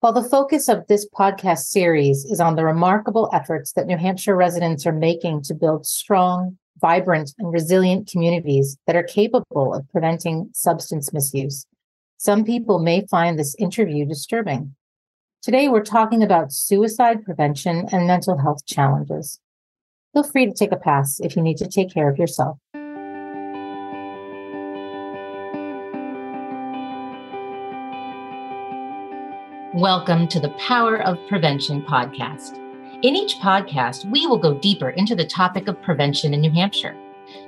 While the focus of this podcast series is on the remarkable efforts that New Hampshire residents are making to build strong, vibrant, and resilient communities that are capable of preventing substance misuse, some people may find this interview disturbing. Today, we're talking about suicide prevention and mental health challenges. Feel free to take a pass if you need to take care of yourself. Welcome to the Power of Prevention podcast. In each podcast, we will go deeper into the topic of prevention in New Hampshire.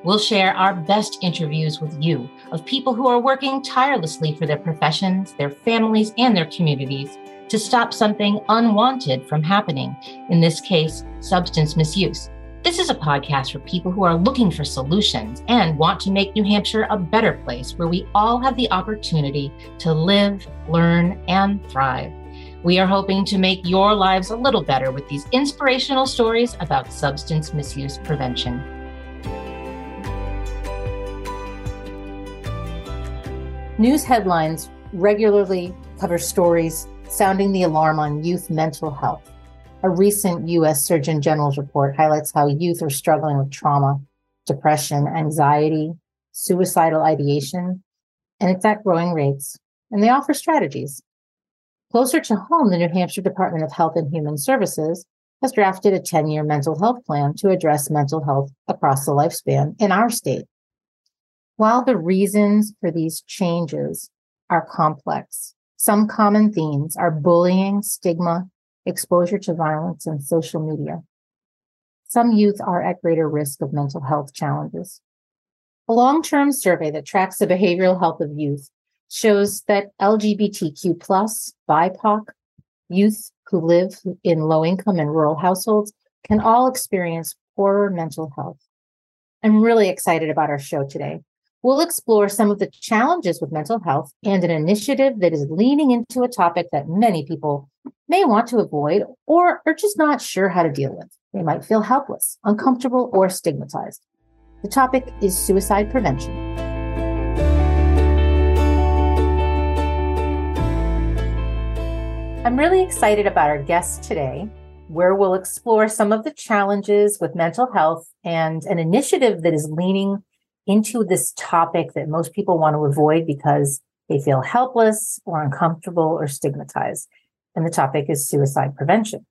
We'll share our best interviews with you of people who are working tirelessly for their professions, their families, and their communities to stop something unwanted from happening, in this case, substance misuse. This is a podcast for people who are looking for solutions and want to make New Hampshire a better place where we all have the opportunity to live, learn, and thrive. We are hoping to make your lives a little better with these inspirational stories about substance misuse prevention. News headlines regularly cover stories sounding the alarm on youth mental health. A recent U.S. Surgeon General's report highlights how youth are struggling with trauma, depression, anxiety, suicidal ideation, and it's at growing rates. And they offer strategies. Closer to home, the New Hampshire Department of Health and Human Services has drafted a 10 year mental health plan to address mental health across the lifespan in our state. While the reasons for these changes are complex, some common themes are bullying, stigma, exposure to violence, and social media. Some youth are at greater risk of mental health challenges. A long term survey that tracks the behavioral health of youth shows that LGBTQ plus, BIPOC, youth who live in low income and rural households can all experience poorer mental health. I'm really excited about our show today. We'll explore some of the challenges with mental health and an initiative that is leaning into a topic that many people may want to avoid or are just not sure how to deal with. They might feel helpless, uncomfortable, or stigmatized. The topic is suicide prevention. I'm really excited about our guest today, where we'll explore some of the challenges with mental health and an initiative that is leaning into this topic that most people want to avoid because they feel helpless or uncomfortable or stigmatized. And the topic is suicide prevention.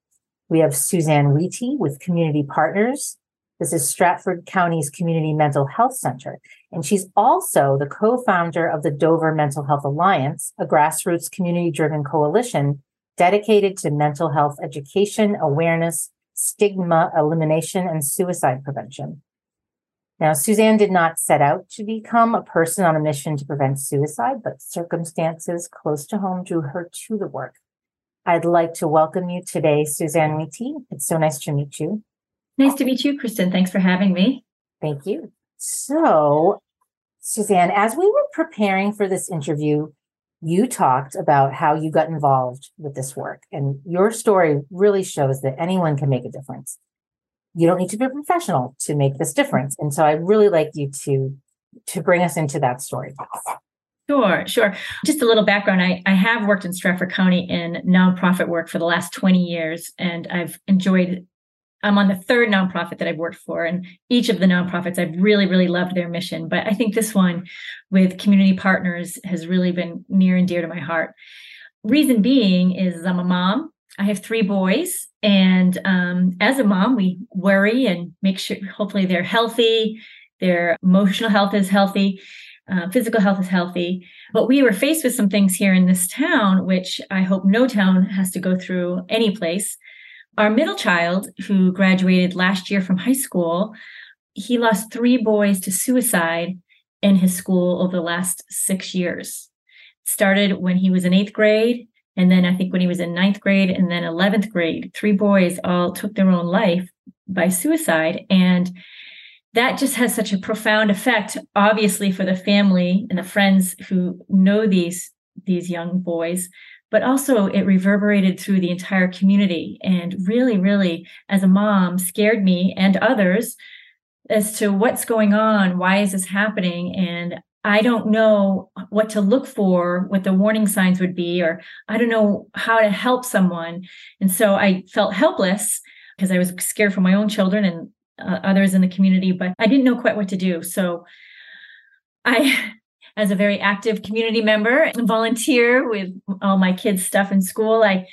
We have Suzanne Whety with Community Partners. This is Strafford County's Community Mental Health Center. And she's also the co-founder of the Dover Mental Health Alliance, a grassroots community driven coalition dedicated to mental health education, awareness, stigma elimination, and suicide prevention. Now, Suzanne did not set out to become a person on a mission to prevent suicide, but circumstances close to home drew her to the work. I'd like to welcome you today, Suzanne Whety. It's so nice to meet you. Nice to meet you, Kristen. Thanks for having me. Thank you. So, Suzanne, as we were preparing for this interview, you talked about how you got involved with this work and your story really shows that anyone can make a difference you don't need to be a professional to make this difference and so i'd really like you to to bring us into that story Sure, sure. Just a little background. I, I have worked in Strafford County in nonprofit work for the last 20 years, and I've enjoyed I'm on the third nonprofit that I've worked for, and each of the nonprofits I've really, really loved their mission. But I think this one with community partners has really been near and dear to my heart. Reason being is I'm a mom. I have three boys, and um, as a mom, we worry and make sure hopefully they're healthy, their emotional health is healthy, uh, physical health is healthy. But we were faced with some things here in this town, which I hope no town has to go through any place our middle child, who graduated last year from high school, he lost three boys to suicide in his school over the last six years. Started when he was in eighth grade, and then I think when he was in ninth grade, and then 11th grade. Three boys all took their own life by suicide. And that just has such a profound effect, obviously, for the family and the friends who know these these young boys but also it reverberated through the entire community and really, really, as a mom, scared me and others as to what's going on, why is this happening? And I don't know what to look for, what the warning signs would be, or I don't know how to help someone. And so I felt helpless because I was scared for my own children and uh, others in the community, but I didn't know quite what to do. So I, as a very active community member and volunteer with all my kids' stuff in school, I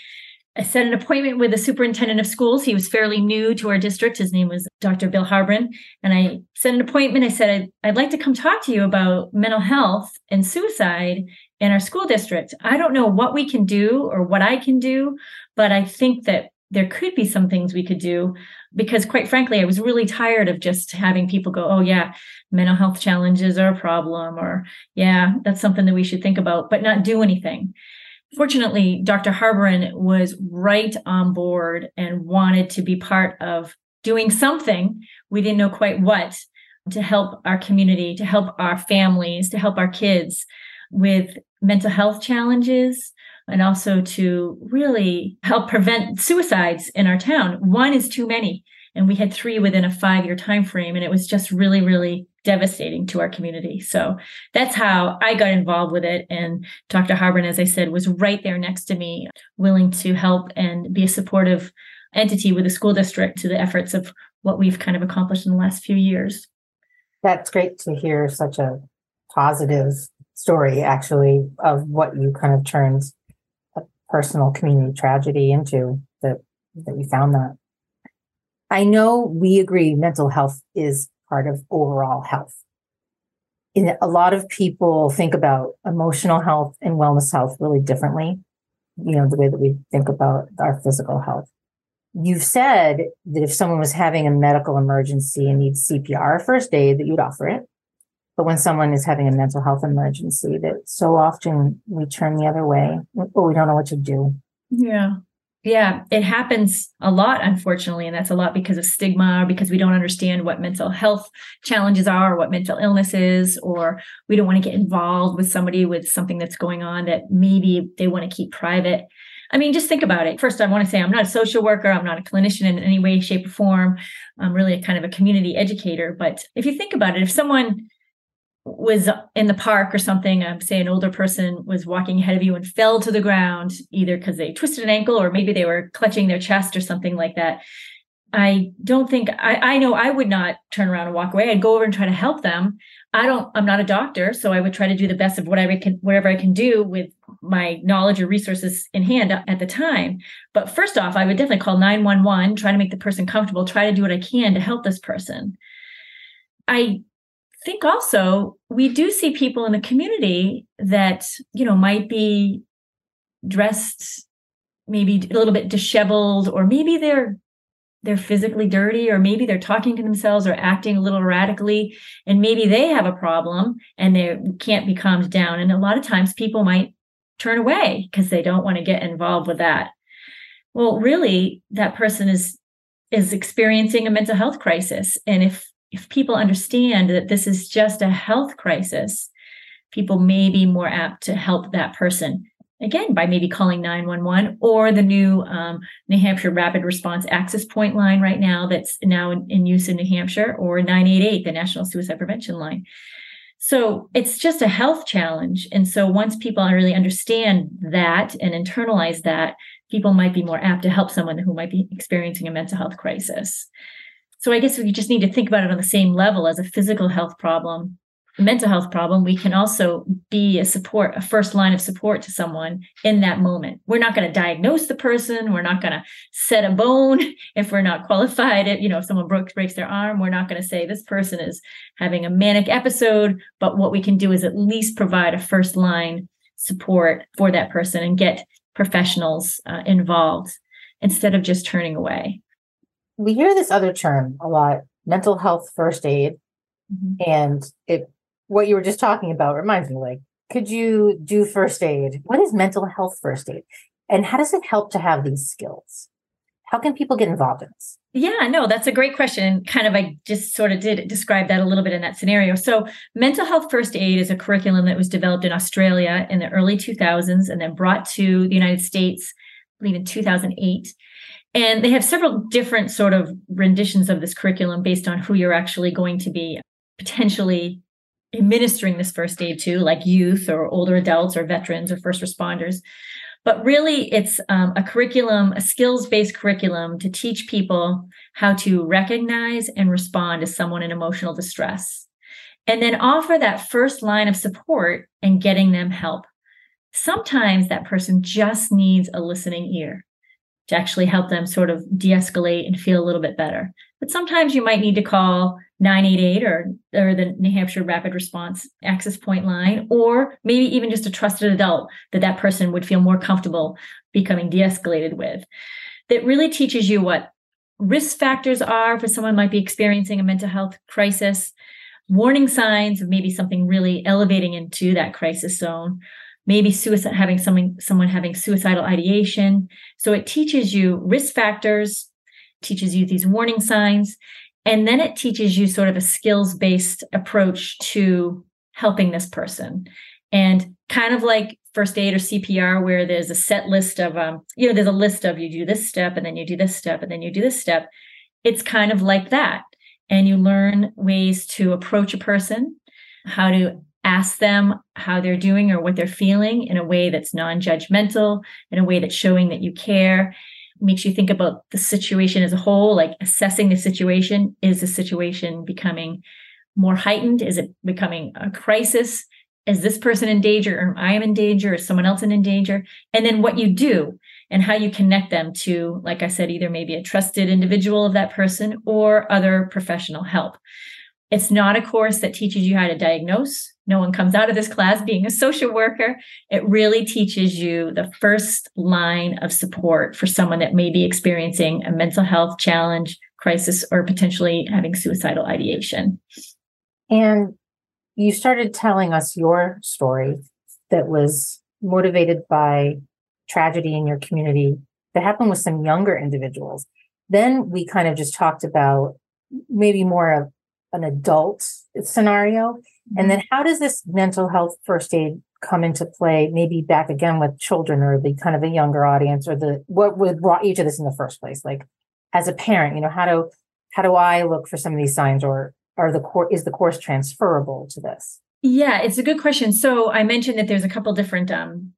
I set an appointment with the superintendent of schools. He was fairly new to our district. His name was Dr. Bill Harbron. And I set an appointment. I said, I'd, I'd, like to come talk to you about mental health and suicide in our school district. I don't know what we can do or what I can do, but I think that there could be some things we could do because, quite frankly, I was really tired of just having people go, oh, yeah, mental health challenges are a problem, or yeah, that's something that we should think about, but not do anything fortunately, Dr. Harbron was right on board and wanted to be part of doing something. We didn't know quite what to help our community, to help our families, to help our kids with mental health challenges, and also to really help prevent suicides in our town. One is too many, and we had three within a five-year time frame, and it was just really, really devastating to our community. So that's how I got involved with it. And Dr. Harbron, as I said, was right there next to me, willing to help and be a supportive entity with the school district to the efforts of what we've kind of accomplished in the last few years. That's great to hear such a positive story, actually, of what you kind of turned personal community tragedy into that, that you found that. I know we agree mental health is part of overall health. In a lot of people think about emotional health and wellness health really differently, you know, the way that we think about our physical health. You've said that if someone was having a medical emergency and needs CPR first aid, that you'd offer it. But when someone is having a mental health emergency, that so often we turn the other way, or we don't know what to do. Yeah. Yeah, it happens a lot, unfortunately. And that's a lot because of stigma, or because we don't understand what mental health challenges are, or what mental illness is, or we don't want to get involved with somebody with something that's going on that maybe they want to keep private. I mean, just think about it. First, I want to say I'm not a social worker, I'm not a clinician in any way, shape, or form. I'm really a kind of a community educator. But if you think about it, if someone was in the park or something, um, say an older person was walking ahead of you and fell to the ground, either because they twisted an ankle or maybe they were clutching their chest or something like that. I don't think I, I know I would not turn around and walk away. I'd go over and try to help them. I don't, I'm not a doctor, so I would try to do the best of whatever I can, whatever I can do with my knowledge or resources in hand at the time. But first off, I would definitely call 911, try to make the person comfortable, try to do what I can to help this person. I think also we do see people in the community that you know might be dressed maybe a little bit disheveled or maybe they're they're physically dirty or maybe they're talking to themselves or acting a little erratically and maybe they have a problem and they can't be calmed down. And a lot of times people might turn away because they don't want to get involved with that. Well really that person is is experiencing a mental health crisis and if if people understand that this is just a health crisis, people may be more apt to help that person again by maybe calling 911 or the new um, new hampshire rapid response access point line right now that's now in, in, use in new hampshire or 988 the national suicide prevention line. So it's just a health challenge. And so once people really understand that and internalize that people might be more apt to help someone who might be experiencing a mental health crisis so I guess we just need to think about it on the same level as a physical health problem, mental health problem. We can also be a support, a first line of support to someone in that moment. We're not going to diagnose the person. We're not going to set a bone if we're not qualified. If, you know, if someone broke, breaks their arm, we're not going to say this person is having a manic episode. But what we can do is at least provide a first line support for that person and get professionals uh, involved instead of just turning away we hear this other term a lot mental health first aid. Mm-hmm. and it what you were just talking about reminds me like could you do first aid? What is mental health first aid? And how does it help to have these skills? How can people get involved in this? Yeah no that's a great question kind of i just sort of did describe that a little bit in that scenario. So mental health first aid is a curriculum that was developed in australia in the early 2000s and then brought to the united states i believe in 2008 and they have several different sort of renditions of this curriculum based on who you're actually going to be potentially administering this first aid to, like youth or older adults or veterans or first responders. But really, it's um, a curriculum, a skills based curriculum to teach people how to recognize and respond to someone in emotional distress. And then offer that first line of support and getting them help. Sometimes that person just needs a listening ear to actually help them sort of de escalate and feel a little bit better. But sometimes you might need to call 988 or, or the New Hampshire Rapid Response Access Point line, or maybe even just a trusted adult that that person would feel more comfortable becoming de escalated with. That really teaches you what risk factors are for someone might be experiencing a mental health crisis, warning signs of maybe something really elevating into that crisis zone, maybe suicide having someone someone having suicidal ideation. So it teaches you risk factors teaches you these warning signs and then it teaches you sort of a skills based approach to helping this person. And kind of like first aid or cpr where there's a set list of um, you know there's a list of you do this step and then you do this step and then you do this step. It's kind of like that. And you learn ways to approach a person how to ask them how they're doing or what they're feeling in a way that's non-judgmental in a way that's showing that you care makes you think about the situation as a whole like assessing the situation. Is the situation becoming more heightened? Is it becoming a crisis? Is this person in danger or i am in danger? Is someone else in danger? And then what you do and how you connect them to like i said either maybe a trusted individual of that person or other professional help it's not a course that teaches you how to diagnose. No one comes out of this class being a social worker. It really teaches you the first line of support for someone that may be experiencing a mental health challenge, crisis, or potentially having suicidal ideation. And you started telling us your story that was motivated by tragedy in your community that happened with some younger individuals. Then we kind of just talked about maybe more of an adult scenario? Mm-hmm. And then how does this mental health first aid come into play, maybe back again with children or the kind of a younger audience or the what would brought you to this in the first place? Like as a parent, you know, how do how do I look for some of these signs or are the course is the course transferable to this? Yeah, it's a good question. So I mentioned that there's a couple different um,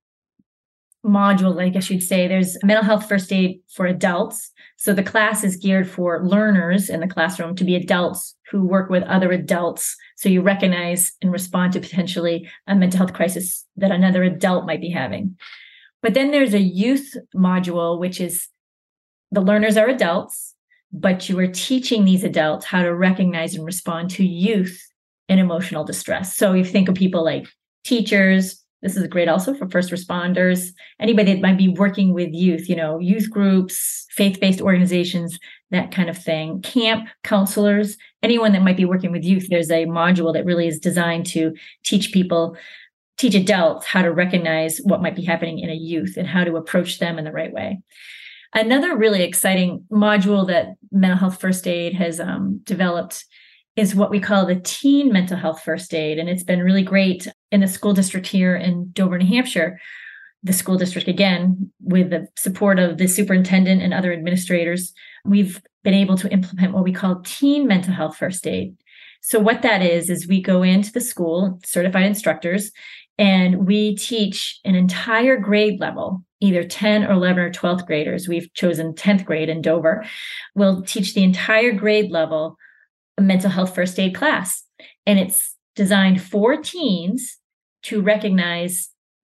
modules, I guess you'd say. There's mental health first aid for adults. So the class is geared for learners in the classroom to be adults who work with other adults. So you recognize and respond to potentially a mental health crisis that another adult might be having. But then there's a youth module, which is the learners are adults, but you are teaching these adults how to recognize and respond to youth in emotional distress. So you think of people like teachers, this is great also for first responders, anybody that might be working with youth, you know, youth groups, faith based organizations, that kind of thing, camp counselors, anyone that might be working with youth. There's a module that really is designed to teach people, teach adults how to recognize what might be happening in a youth and how to approach them in the right way. Another really exciting module that mental health first aid has um, developed is what we call the teen mental health first aid. And it's been really great in the school district here in Dover, New Hampshire. The school district, again, with the support of the superintendent and other administrators, we've been able to implement what we call teen mental health first aid. So, what that is, is we go into the school, certified instructors, and we teach an entire grade level, either 10 or 11 or 12th graders. We've chosen 10th grade in Dover. We'll teach the entire grade level a mental health first aid class. And it's designed for teens to recognize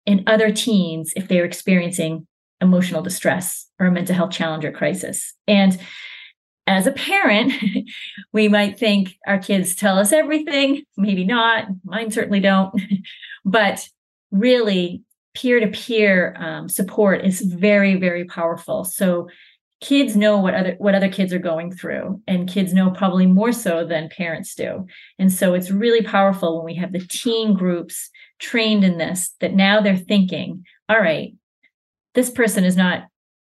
in other teens if they're experiencing emotional distress or a mental health challenge or crisis. And as a parent, we might think our kids tell us everything. Maybe not. Mine certainly don't. but really, peer to peer support is very, very powerful. So kids know what other what other kids are going through and kids know probably more so than parents do. And so it's really powerful when we have the teen groups trained in this that now they're thinking all right this person is not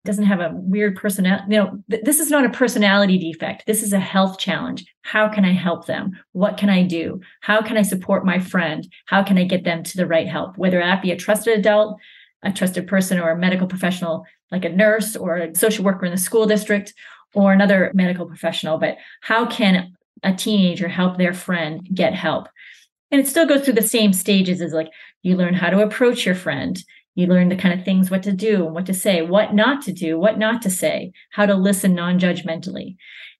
doesn't have a weird personality you know th- this is not a personality defect. This is a health challenge. How can i help them? What can i do? How can i support my friend? How can i get them to the right help? Whether that be a trusted adult a trusted person or a medical professional like a nurse or a social worker in the school district or another medical professional but how can a teenager help their friend get help? And it still goes through the same stages as like you learn how to approach your friend, you learn the kind of things what to do and what to say, what not to do, what not to say, how to listen non judgmentally,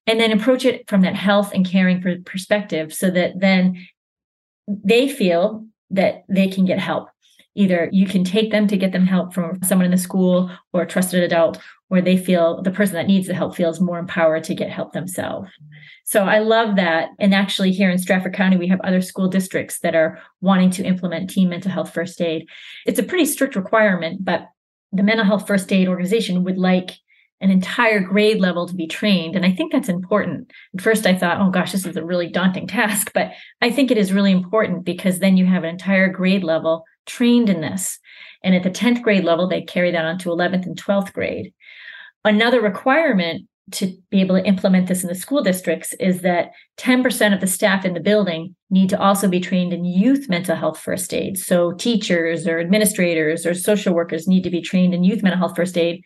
and then approach it from that health and caring perspective so that then they feel that they can get help. Either you can take them to get them help from someone in the school or a trusted adult, or they feel the person that needs the help feels more empowered to get help themselves. So I love that. And actually, here in Strafford County, we have other school districts that are wanting to implement teen mental health first aid. It's a pretty strict requirement, but the mental health first aid organization would like an entire grade level to be trained. And I think that's important. At first, I thought, oh gosh, this is a really daunting task, but I think it is really important because then you have an entire grade level trained in this. And at the 10th grade level, they carry that on to 11th and 12th grade. Another requirement to be able to implement this in the school districts is that 10% of the staff in the building need to also be trained in youth mental health first aid. So teachers or administrators or social workers need to be trained in youth mental health first aid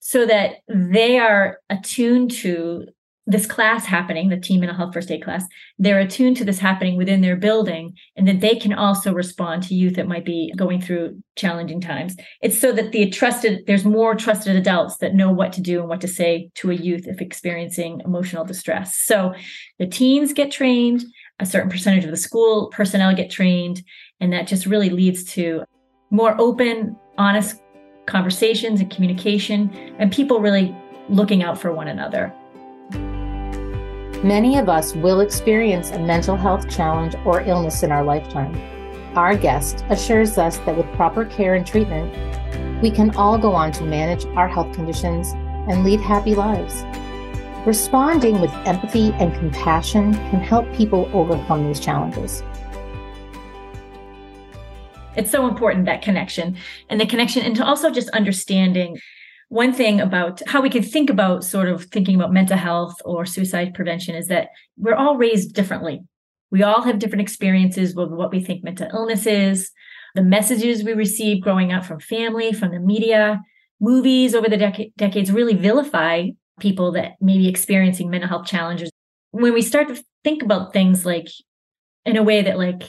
so that they are attuned to this class happening, the teen mental health first aid class, they're attuned to this happening within their building, and that they can also respond to youth that might be going through challenging times. It's so that the trusted, there's more trusted adults that know what to do and what to say to a youth if experiencing emotional distress. So the teens get trained, a certain percentage of the school personnel get trained, and that just really leads to more open, honest conversations and communication, and people really looking out for one another. Many of us will experience a mental health challenge or illness in our lifetime. Our guest assures us that with proper care and treatment, we can all go on to manage our health conditions and lead happy lives. Responding with empathy and compassion can help people overcome these challenges it's so important that connection and the connection and to also just understanding one thing about how we can think about sort of thinking about mental health or suicide prevention is that we're all raised differently. We all have different experiences with what we think mental illness is, the messages we receive growing up from family, from the media, movies over the dec- decades really vilify people that may be experiencing mental health challenges. When we start to think about things like in a way that like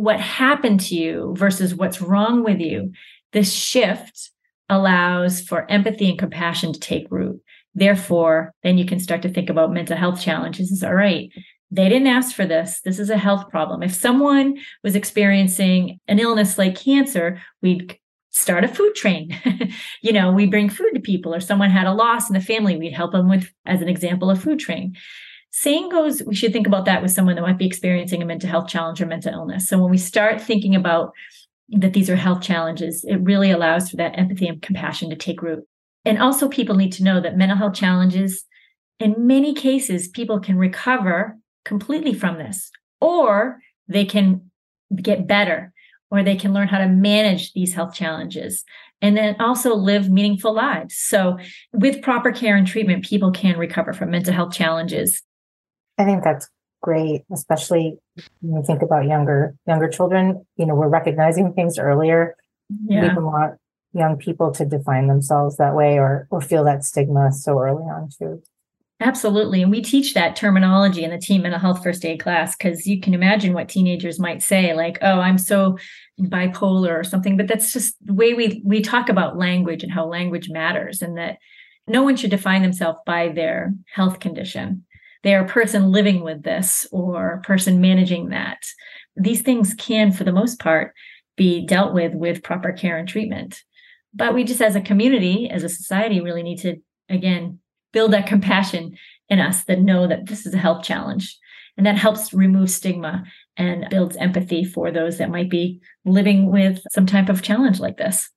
what happened to you versus what's wrong with you, this shift allows for empathy and compassion to take root. Therefore, then you can start to think about mental health challenges. Is all right. They didn't ask for this. This is a health problem. If someone was experiencing an illness like cancer, we'd start a food train. you know, we bring food to people, or someone had a loss in the family, we'd help them with, as an example, a food train. Same goes, we should think about that with someone that might be experiencing a mental health challenge or mental illness. So when we start thinking about that these are health challenges, it really allows for that empathy and compassion to take root. And also, people need to know that mental health challenges, in many cases, people can recover completely from this, or they can get better, or they can learn how to manage these health challenges and then also live meaningful lives. So, with proper care and treatment, people can recover from mental health challenges I think that's great, especially when you think about younger younger children. You know, we're recognizing things earlier. Yeah. We don't want young people to define themselves that way or or feel that stigma so early on too. Absolutely. And we teach that terminology in the teen mental health first aid class because you can imagine what teenagers might say, like, oh, I'm so bipolar or something. But that's just the way we we talk about language and how language matters and that no one should define themselves by their health condition they're a person living with this or a person managing that. These things can, for the most part, be dealt with with proper care and treatment. But we just, as a community, as a society, really need to, again, build that compassion in us that know that this is a health challenge. And that helps remove stigma and builds empathy for those that might be living with some type of challenge like this.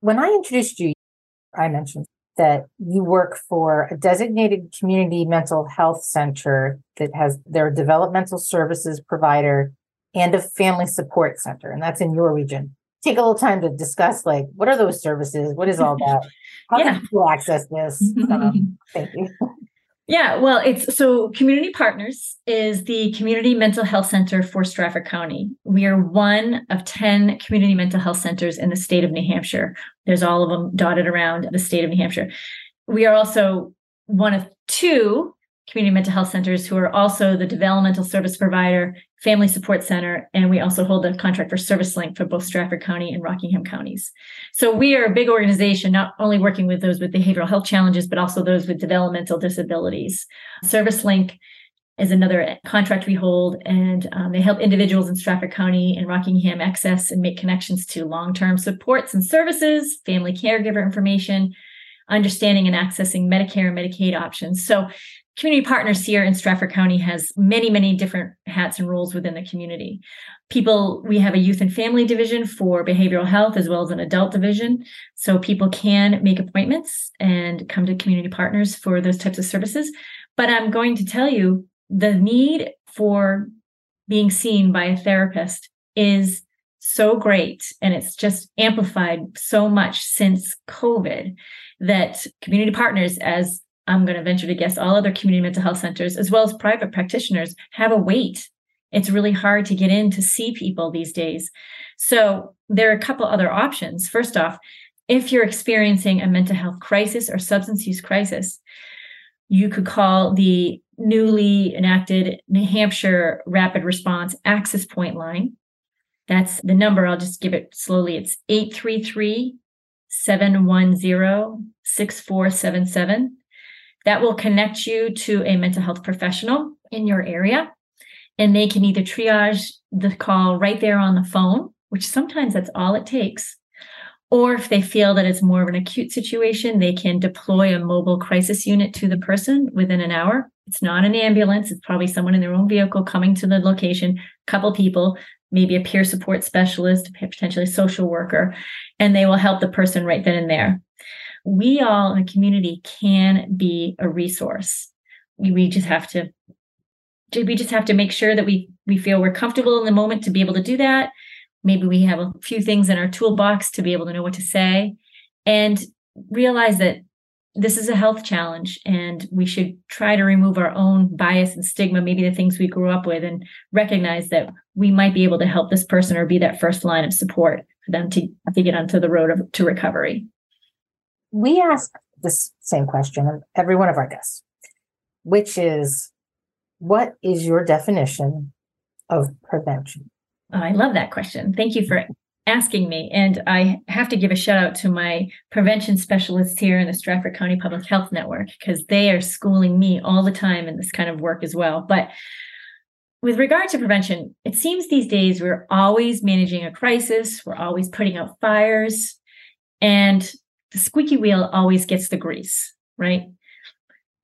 When I introduced you, I mentioned that you work for a designated community mental health center that has their developmental services provider and a family support center, and that's in your region. Take a little time to discuss like what are those services? What is all that? How yeah. can people access this? Um, thank you. Yeah, well, it's so Community Partners is the community mental health center for Strafford County. We are one of 10 community mental health centers in the state of New Hampshire. There's all of them dotted around the state of New Hampshire. We are also one of two community mental health centers who are also the developmental service provider, family support center, and we also hold a contract for ServiceLink for both Strafford County and Rockingham counties. So we are a big organization, not only working with those with behavioral health challenges, but also those with developmental disabilities. ServiceLink is another contract we hold, and um, they help individuals in Strafford County and Rockingham access and make connections to long term supports and services, family caregiver information, understanding and accessing Medicare and Medicaid options. So, community partners here in Strafford County has many, many different hats and roles within the community. People, we have a youth and family division for behavioral health as well as an adult division. So people can make appointments and come to community partners for those types of services. But I'm going to tell you the need for being seen by a therapist is so great and it's just amplified so much since covid that community partners as i'm going to venture to guess all other community mental health centers as well as private practitioners have a wait it's really hard to get in to see people these days so there are a couple other options first off if you're experiencing a mental health crisis or substance use crisis you could call the newly enacted New Hampshire Rapid Response Access Point line. That's the number. I'll just give it slowly. It's 833 710 6477. That will connect you to a mental health professional in your area, and they can either triage the call right there on the phone, which sometimes that's all it takes, or if they feel that it's more of an acute situation, they can deploy a mobile crisis unit to the person within an hour. It's not an ambulance, it's probably someone in their own vehicle coming to the location, a couple people, maybe a peer support specialist, potentially a social worker, and they will help the person right then and there. We all in the community can be a resource. We just have to we just have to make sure that we we feel we're comfortable in the moment to be able to do that maybe we have a few things in our toolbox to be able to know what to say and realize that this is a health challenge and we should try to remove our own bias and stigma maybe the things we grew up with and recognize that we might be able to help this person or be that first line of support for them to, to get onto the road of, to recovery we ask this same question of every one of our guests which is what is your definition of prevention Oh, I love that question. Thank you for asking me. And I have to give a shout out to my prevention specialists here in the Strafford County Public Health Network because they are schooling me all the time in this kind of work as well. But with regard to prevention, it seems these days we're always managing a crisis, we're always putting out fires, and the squeaky wheel always gets the grease, right?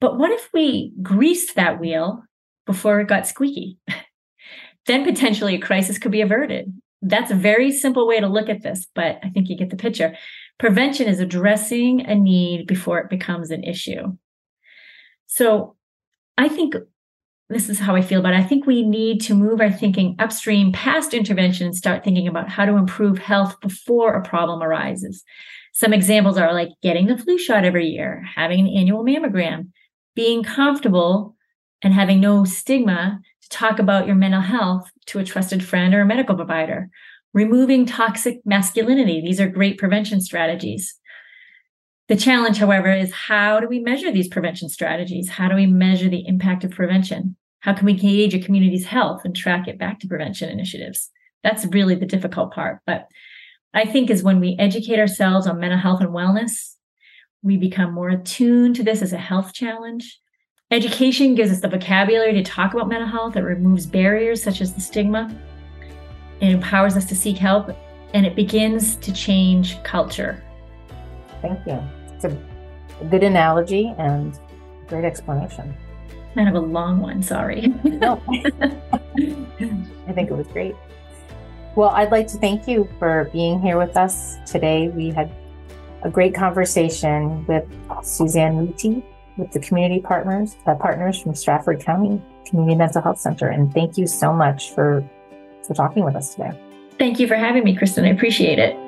But what if we greased that wheel before it got squeaky? then potentially a crisis could be averted. That's a very simple way to look at this, but I think you get the picture. Prevention is addressing a need before it becomes an issue. So I think this is how I feel about it. I think we need to move our thinking upstream past intervention and start thinking about how to improve health before a problem arises. Some examples are like getting the flu shot every year, having an annual mammogram, being comfortable and having no stigma to talk about your mental health to a trusted friend or a medical provider. Removing toxic masculinity. These are great prevention strategies. The challenge, however, is how do we measure these prevention strategies? How do we measure the impact of prevention? How can we gauge a community's health and track it back to prevention initiatives? That's really the difficult part. But I think is when we educate ourselves on mental health and wellness, we become more attuned to this as a health challenge Education gives us the vocabulary to talk about mental health. It removes barriers such as the stigma. It empowers us to seek help and it begins to change culture. Thank you. It's a good analogy and great explanation. Kind of a long one, sorry. no. I think it was great. Well, I'd like to thank you for being here with us today. We had a great conversation with Suzanne Muti with the community partners, uh, partners from Strafford County Community Mental Health Center. And thank you so much for, for talking with us today. Thank you for having me, Kristen. I appreciate it.